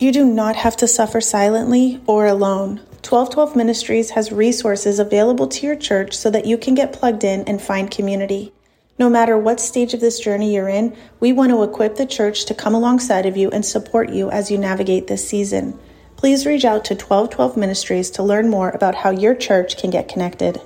You do not have to suffer silently or alone. 1212 Ministries has resources available to your church so that you can get plugged in and find community. No matter what stage of this journey you're in, we want to equip the church to come alongside of you and support you as you navigate this season. Please reach out to 1212 Ministries to learn more about how your church can get connected.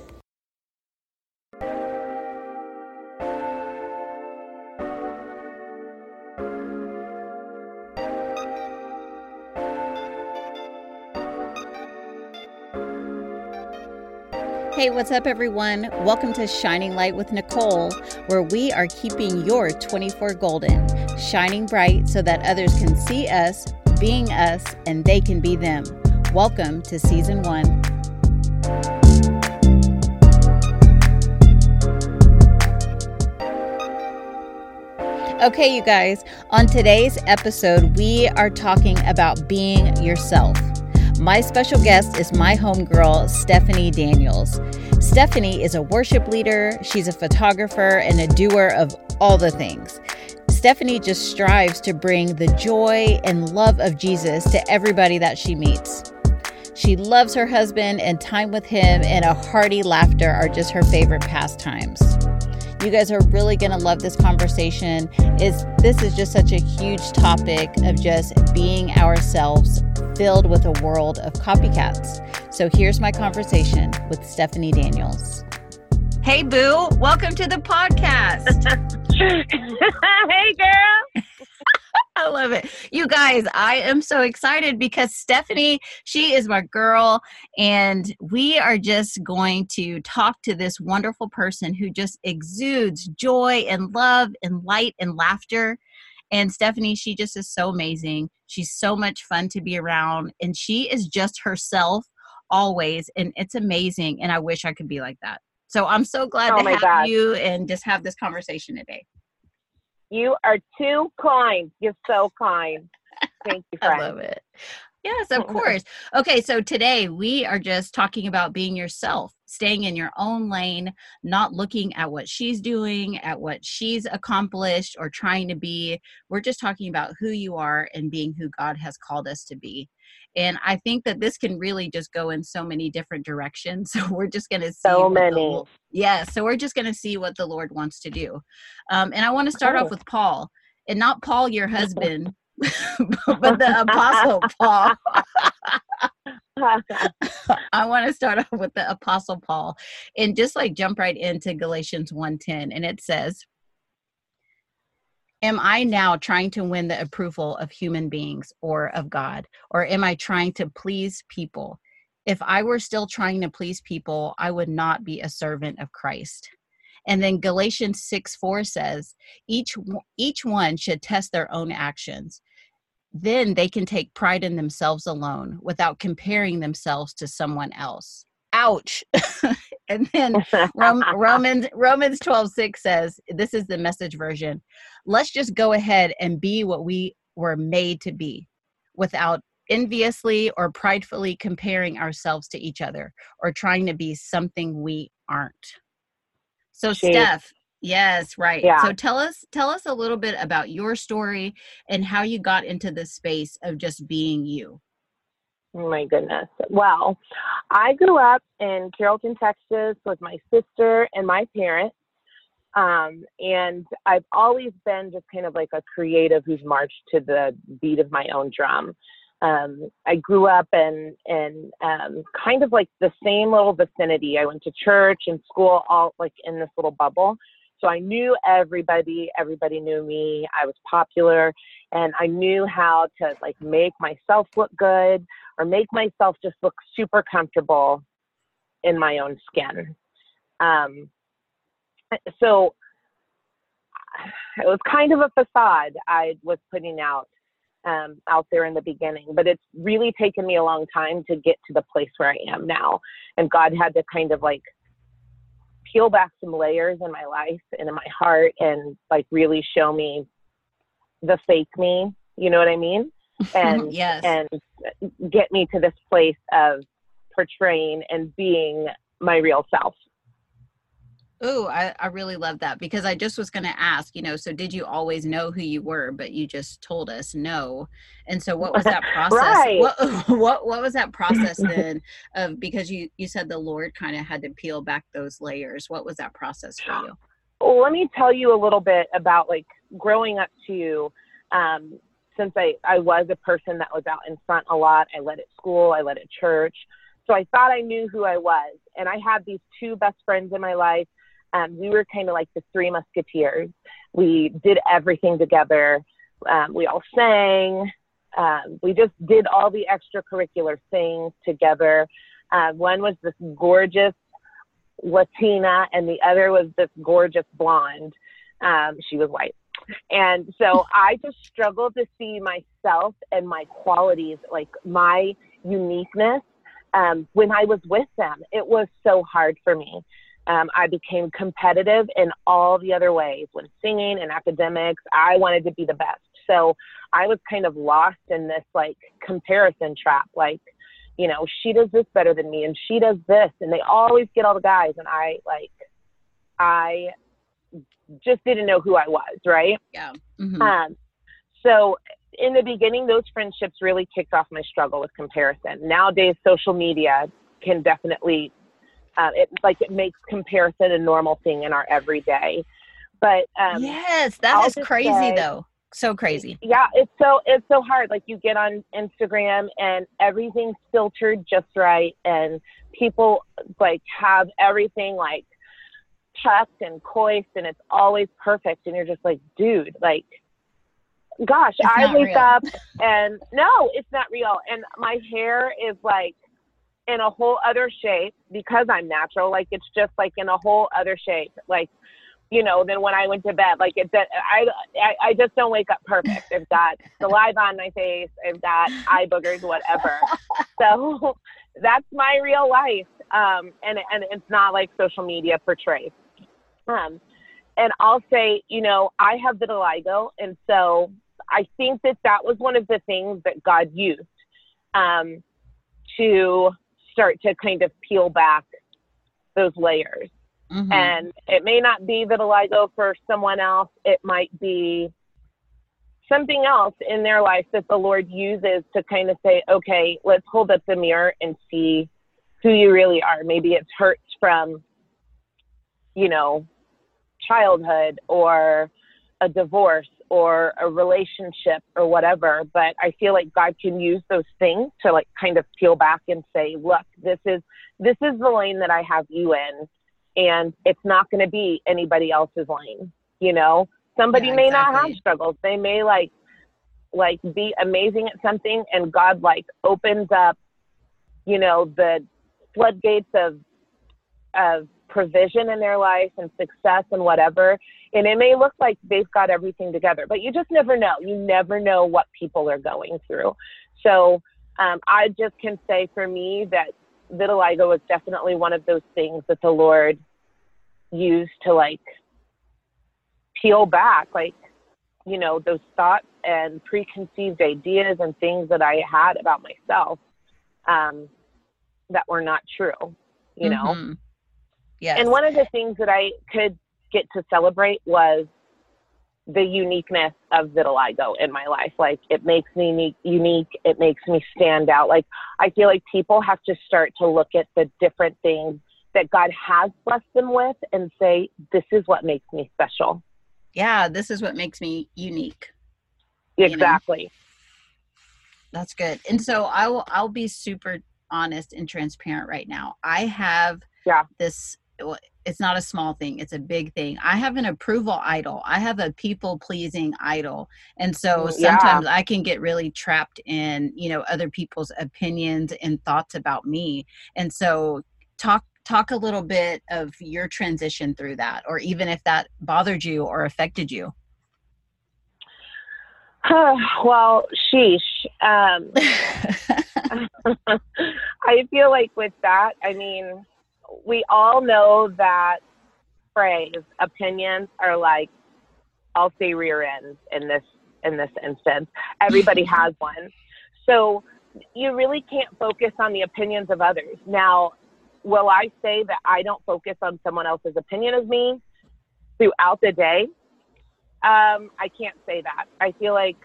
Hey, what's up, everyone? Welcome to Shining Light with Nicole, where we are keeping your 24 golden, shining bright so that others can see us, being us, and they can be them. Welcome to season one. Okay, you guys, on today's episode, we are talking about being yourself. My special guest is my homegirl, Stephanie Daniels. Stephanie is a worship leader, she's a photographer, and a doer of all the things. Stephanie just strives to bring the joy and love of Jesus to everybody that she meets. She loves her husband, and time with him and a hearty laughter are just her favorite pastimes. You guys are really going to love this conversation. Is this is just such a huge topic of just being ourselves filled with a world of copycats. So here's my conversation with Stephanie Daniels. Hey, Boo, welcome to the podcast. hey, girl. I love it. You guys, I am so excited because Stephanie, she is my girl, and we are just going to talk to this wonderful person who just exudes joy and love and light and laughter. And Stephanie, she just is so amazing. She's so much fun to be around, and she is just herself always. And it's amazing. And I wish I could be like that. So I'm so glad Oh to have God. you and just have this conversation today. You are too kind. You're so kind. Thank you, friend. I love it. Yes, of course. Okay, so today we are just talking about being yourself, staying in your own lane, not looking at what she's doing, at what she's accomplished or trying to be. We're just talking about who you are and being who God has called us to be. And I think that this can really just go in so many different directions. So we're just going to see So what the many. Yeah, so we're just going to see what the Lord wants to do. Um, and I want to start Oh. off with Paul, and not Paul, your husband, but the Apostle Paul. I want to start off with the Apostle Paul and just like jump right into Galatians 1:10 and it says Am I now trying to win the approval of human beings or of God or am I trying to please people? If I were still trying to please people, I would not be a servant of Christ. And then Galatians 6 4 says, each, each one should test their own actions. Then they can take pride in themselves alone without comparing themselves to someone else. Ouch. and then Rom- Romans Romans 12 6 says, this is the message version. Let's just go ahead and be what we were made to be without enviously or pridefully comparing ourselves to each other or trying to be something we aren't. So Jeez. Steph, yes, right. Yeah. So tell us tell us a little bit about your story and how you got into the space of just being you. Oh my goodness. Well, I grew up in Carrollton, Texas with my sister and my parents. Um, and I've always been just kind of like a creative who's marched to the beat of my own drum. Um, I grew up in, in um, kind of like the same little vicinity. I went to church and school all like in this little bubble. So I knew everybody, everybody knew me. I was popular and I knew how to like make myself look good or make myself just look super comfortable in my own skin. Um, so it was kind of a facade I was putting out um, out there in the beginning, but it's really taken me a long time to get to the place where I am now. And God had to kind of like peel back some layers in my life and in my heart and like really show me the fake me. You know what I mean? And yes. and get me to this place of portraying and being my real self. Oh, I, I really love that because I just was going to ask, you know, so did you always know who you were, but you just told us no. And so what was that process? right. what, what, what was that process then of, because you, you said the Lord kind of had to peel back those layers. What was that process for you? Well, let me tell you a little bit about like growing up to, um, since I, I was a person that was out in front a lot, I led at school, I led at church. So I thought I knew who I was. And I had these two best friends in my life um, we were kind of like the three musketeers. We did everything together. Um, we all sang. Um, we just did all the extracurricular things together. Uh, one was this gorgeous Latina, and the other was this gorgeous blonde. Um, she was white. And so I just struggled to see myself and my qualities, like my uniqueness, um, when I was with them. It was so hard for me. Um, I became competitive in all the other ways. When singing and academics, I wanted to be the best. So I was kind of lost in this like comparison trap. Like, you know, she does this better than me and she does this. And they always get all the guys. And I like, I just didn't know who I was. Right. Yeah. Mm-hmm. Um, so in the beginning, those friendships really kicked off my struggle with comparison. Nowadays, social media can definitely um, it like it makes comparison a normal thing in our everyday. But um, yes, that I'll is crazy say, though. So crazy. Yeah, it's so it's so hard. Like you get on Instagram and everything's filtered just right, and people like have everything like tucked and coiffed, and it's always perfect. And you're just like, dude, like gosh, it's I wake real. up and no, it's not real. And my hair is like in a whole other shape because I'm natural. Like it's just like in a whole other shape. Like, you know, than when I went to bed. Like it's, I, I, I just don't wake up perfect. I've got saliva on my face. I've got eye boogers, whatever. So that's my real life. Um, and, and it's not like social media portrays. Um, and I'll say, you know, I have vitiligo. And so I think that that was one of the things that God used um, to start to kind of peel back those layers. Mm-hmm. And it may not be vitiligo for someone else, it might be something else in their life that the Lord uses to kind of say, okay, let's hold up the mirror and see who you really are. Maybe it's hurts from, you know, childhood or a divorce or a relationship or whatever but i feel like god can use those things to like kind of peel back and say look this is this is the lane that i have you in and it's not going to be anybody else's lane you know somebody yeah, may exactly. not have struggles they may like like be amazing at something and god like opens up you know the floodgates of of provision in their life and success and whatever. And it may look like they've got everything together, but you just never know. You never know what people are going through. So um, I just can say for me that vitiligo is definitely one of those things that the Lord used to like peel back, like, you know, those thoughts and preconceived ideas and things that I had about myself um, that were not true, you know? Mm-hmm. Yes. And one of the things that I could get to celebrate was the uniqueness of vitiligo in my life. Like it makes me unique. It makes me stand out. Like I feel like people have to start to look at the different things that God has blessed them with and say, this is what makes me special. Yeah, this is what makes me unique. Exactly. You know? That's good. And so I will I'll be super honest and transparent right now. I have yeah. this it's not a small thing it's a big thing i have an approval idol i have a people pleasing idol and so mm, sometimes yeah. i can get really trapped in you know other people's opinions and thoughts about me and so talk talk a little bit of your transition through that or even if that bothered you or affected you well sheesh um, i feel like with that i mean we all know that phrase opinions are like I'll say rear ends in this in this instance. Everybody has one. So you really can't focus on the opinions of others. Now, will I say that I don't focus on someone else's opinion of me throughout the day? Um, I can't say that. I feel like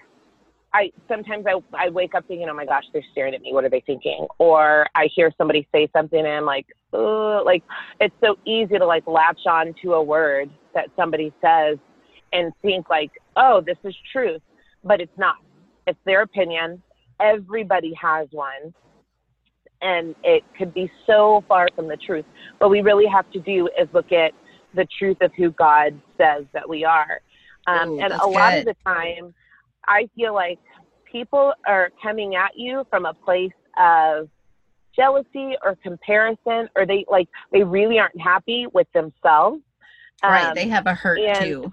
I sometimes I, I wake up thinking, oh my gosh, they're staring at me. What are they thinking? Or I hear somebody say something and I'm like, oh, like it's so easy to like latch on to a word that somebody says and think like, oh, this is truth, but it's not. It's their opinion. Everybody has one, and it could be so far from the truth. What we really have to do is look at the truth of who God says that we are. Um, Ooh, and a lot good. of the time, I feel like people are coming at you from a place of jealousy or comparison, or they like they really aren't happy with themselves. Right, um, they have a hurt and, too.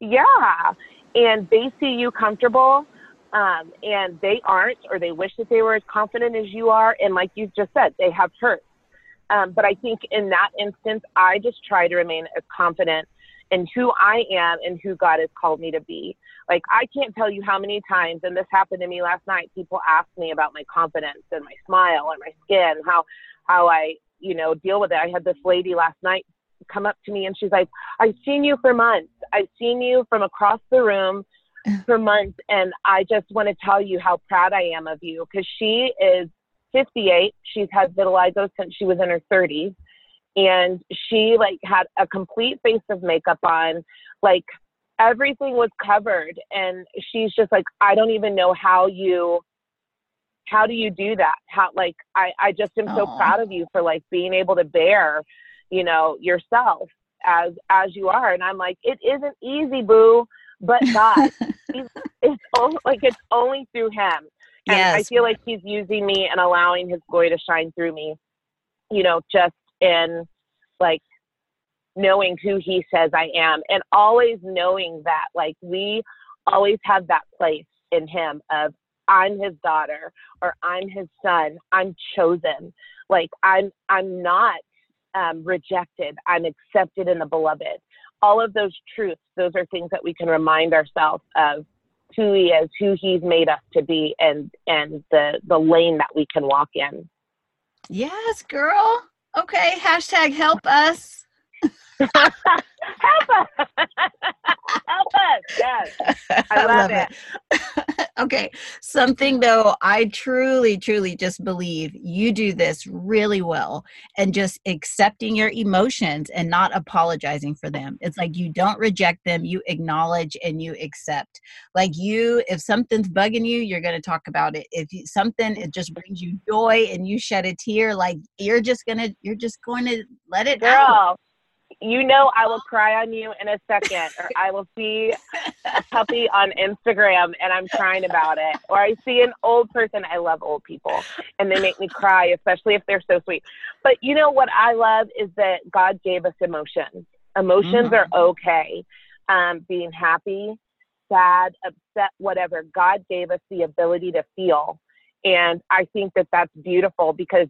Yeah, and they see you comfortable, um, and they aren't, or they wish that they were as confident as you are. And like you just said, they have hurt. Um, but I think in that instance, I just try to remain as confident in who I am and who God has called me to be. Like I can't tell you how many times, and this happened to me last night. People ask me about my confidence and my smile and my skin, how how I you know deal with it. I had this lady last night come up to me and she's like, I've seen you for months. I've seen you from across the room for months. And I just want to tell you how proud I am of you because she is 58. She's had vitiligo since she was in her 30s. And she like had a complete face of makeup on, like everything was covered. And she's just like, I don't even know how you how do you do that how like i i just am so proud of you for like being able to bear you know, yourself as as you are. And I'm like, it isn't easy, boo, but God, it's only, like it's only through Him. And yes. I feel like He's using me and allowing His glory to shine through me. You know, just in like knowing who He says I am, and always knowing that like we always have that place in Him of I'm His daughter or I'm His son. I'm chosen. Like I'm I'm not um, rejected. I'm accepted in the beloved. All of those truths, those are things that we can remind ourselves of who he is, who he's made us to be, and and the the lane that we can walk in. Yes, girl. Okay. Hashtag help us. help us. help us. Yes. I, I love, love, it. it. okay. Something though, I truly, truly just believe you do this really well and just accepting your emotions and not apologizing for them. It's like you don't reject them, you acknowledge and you accept. Like you, if something's bugging you, you're going to talk about it. If you, something, it just brings you joy and you shed a tear, like you're just going to, you're just going to let it Girl. out you know I will cry on you in a second, or I will see a puppy on Instagram and I'm crying about it, or I see an old person. I love old people, and they make me cry, especially if they're so sweet. But you know what I love is that God gave us emotions. Emotions mm-hmm. are okay. Um, being happy, sad, upset, whatever. God gave us the ability to feel, and I think that that's beautiful because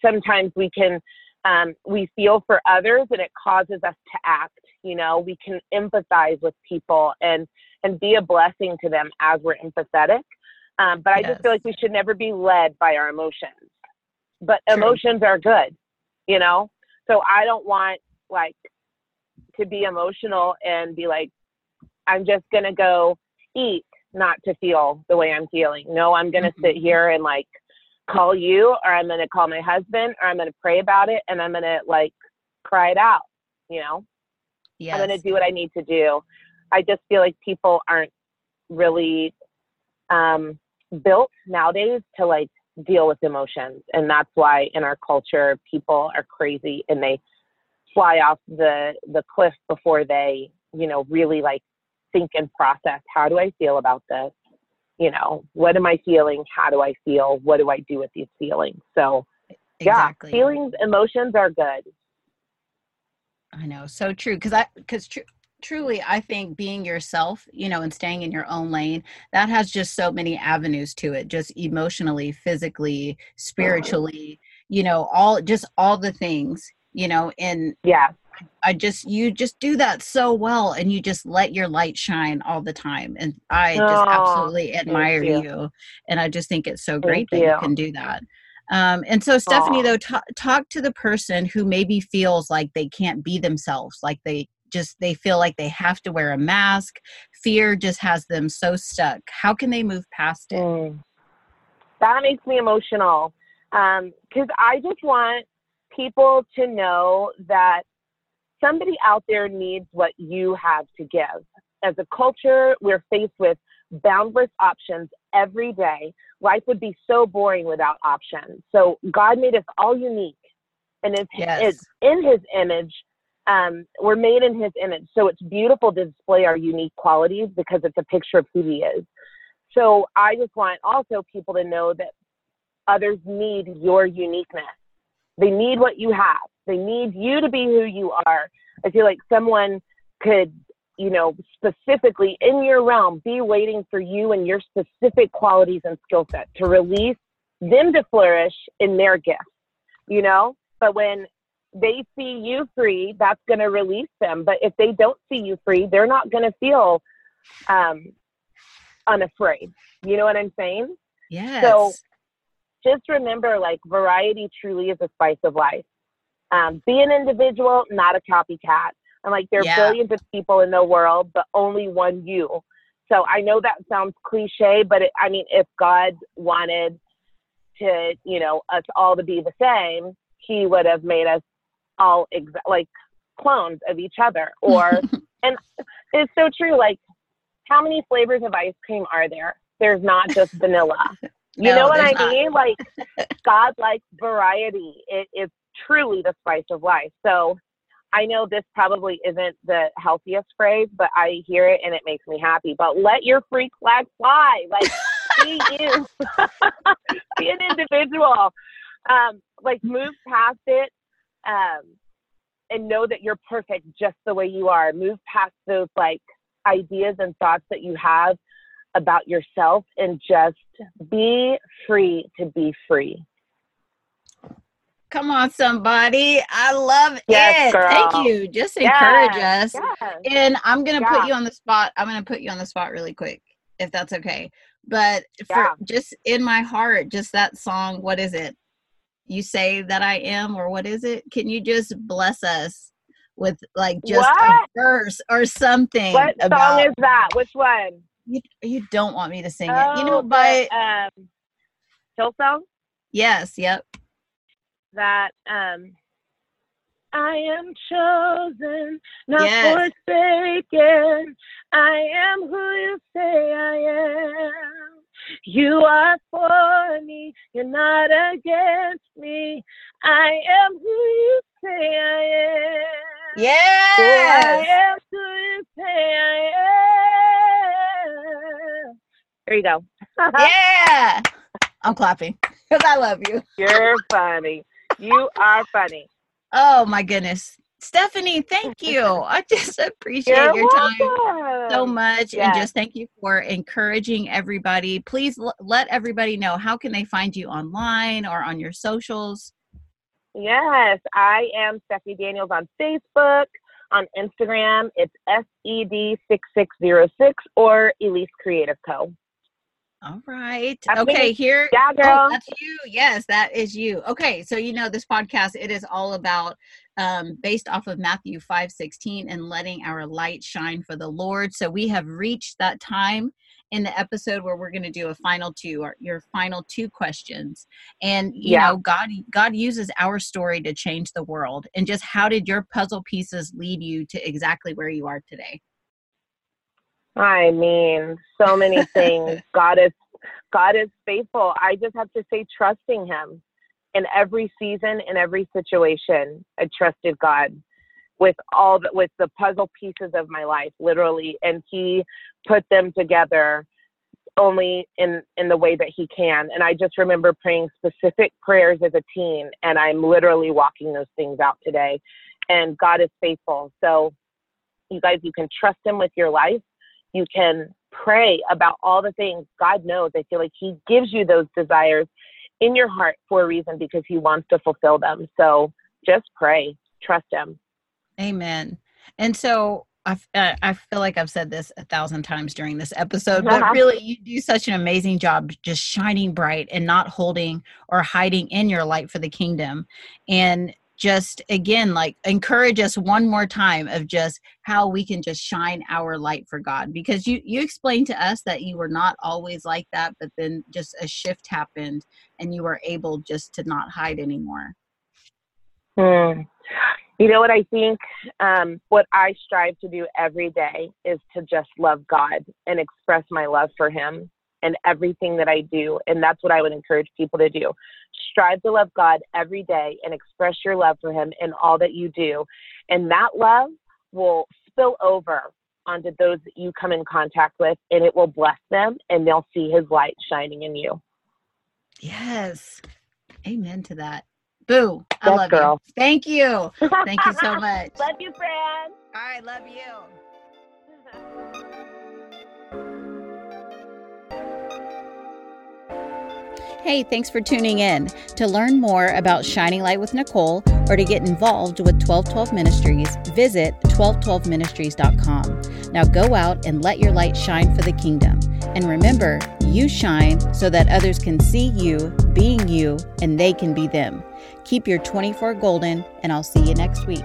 sometimes we can um, we feel for others and it causes us to act you know we can empathize with people and and be a blessing to them as we're empathetic um, but i yes. just feel like we should never be led by our emotions but True. emotions are good you know so i don't want like to be emotional and be like i'm just gonna go eat not to feel the way i'm feeling no i'm gonna mm-hmm. sit here and like call you or I'm going to call my husband or I'm going to pray about it and I'm going to like cry it out, you know? Yes. I'm going to do what I need to do. I just feel like people aren't really um, built nowadays to like deal with emotions. And that's why in our culture, people are crazy and they fly off the, the cliff before they, you know, really like think and process how do I feel about this? You know, what am I feeling? How do I feel? What do I do with these feelings? So, exactly. yeah, feelings, emotions are good. I know, so true. Because I, because tr- truly, I think being yourself, you know, and staying in your own lane, that has just so many avenues to it. Just emotionally, physically, uh-huh. spiritually, you know, all just all the things, you know, and yeah, I just you just do that so well and you just let your light shine all the time and I just oh, absolutely admire you. you. and I just think it's so great thank that you. you. can do that. Um, and so, Stephanie, though, t- talk to the person who maybe feels like they can't be themselves, like they just they feel like they have to wear a mask. Fear just has them so stuck. How can they move past it? Mm. That makes me emotional because um, I just want people to know that somebody out there needs what you have to give. As a culture, we're faced with boundless options every day. Life would be so boring without options. So God made us all unique, and it's, yes. it's in His image. Um, we're made in His image, so it's beautiful to display our unique qualities because it's a picture of who He is. So I just want also people to know that others need your uniqueness. They need what you have. They need you to be who you are. I feel like someone could you know, specifically in your realm, be waiting for you and your specific qualities and skill set to release them to flourish in their gifts, you know? But when they see you free, that's going to release them. But if they don't see you free, they're not going to feel um, unafraid. You know what I'm saying? Yes. So just remember like variety truly is a spice of life. Um, be an individual, not a copycat. And like there are yeah. billions of people in the world, but only one you. So I know that sounds cliche, but it, I mean, if God wanted to, you know, us all to be the same, He would have made us all ex- like clones of each other. Or, and it's so true. Like, how many flavors of ice cream are there? There's not just vanilla. You no, know what I not. mean? Like, God likes variety. It is truly the spice of life. So I know this probably isn't the healthiest phrase, but I hear it and it makes me happy. But let your freak flag fly. Like, be you. be an individual. Um, like, move past it um, and know that you're perfect just the way you are. Move past those, like, ideas and thoughts that you have about yourself and just be free to be free. Come on, somebody. I love yes, it. Girl. Thank you. Just encourage yes, us. Yes. And I'm going to yeah. put you on the spot. I'm going to put you on the spot really quick, if that's okay. But for yeah. just in my heart, just that song, what is it? You say that I am, or what is it? Can you just bless us with like just what? a verse or something? What about, song is that? Which one? You, you don't want me to sing oh, it. You know, oh, but. Um, Hillsong? Yes, yep that um, I am chosen, not yes. forsaken. I am who you say I am. You are for me, you're not against me. I am who you say I am. Yes. I am who you say I am. There you go. yeah. I'm clapping because I love you. You're funny. You are funny. Oh my goodness. Stephanie, thank you. I just appreciate You're your time so much yes. and just thank you for encouraging everybody. Please l- let everybody know how can they find you online or on your socials? Yes, I am Stephanie Daniels on Facebook. On Instagram, it's SED6606 or Elise Creative Co. All right. okay, here. Yeah, oh, girl. Oh, that's you. Yes, that is you. Okay, so you know this podcast, it is all about um, based off of Matthew 5 16 and letting our light shine for the Lord. So we have reached that time in the episode where we're going to do a final two or your final two questions and you yeah. know god god uses our story to change the world and just how did your puzzle pieces lead you to exactly where you are today I mean, so many things. God is God is faithful. I just have to say trusting him in every season, in every situation. I trusted God with all the, with the puzzle pieces of my life, literally, and he put them together only in in the way that he can. And I just remember praying specific prayers as a teen, and I'm literally walking those things out today. And God is faithful. So you guys, you can trust him with your life you can pray about all the things God knows. I feel like He gives you those desires in your heart for a reason because He wants to fulfill them. So just pray, trust Him. Amen. And so I, uh, I feel like I've said this a thousand times during this episode, but really, you do such an amazing job just shining bright and not holding or hiding in your light for the kingdom. And just again, like encourage us one more time of just how we can just shine our light for God. Because you you explained to us that you were not always like that, but then just a shift happened and you were able just to not hide anymore. Hmm. You know what I think? Um, what I strive to do every day is to just love God and express my love for Him and everything that I do. And that's what I would encourage people to do. Strive to love God every day and express your love for Him in all that you do. And that love will spill over onto those that you come in contact with, and it will bless them, and they'll see His light shining in you. Yes. Amen to that. Boo. I yes, love girl. you. Thank you. Thank you so much. love you, Fran. All right. Love you. Hey, thanks for tuning in. To learn more about Shining Light with Nicole or to get involved with 1212 Ministries, visit 1212ministries.com. Now go out and let your light shine for the kingdom. And remember, you shine so that others can see you being you and they can be them. Keep your 24 golden, and I'll see you next week.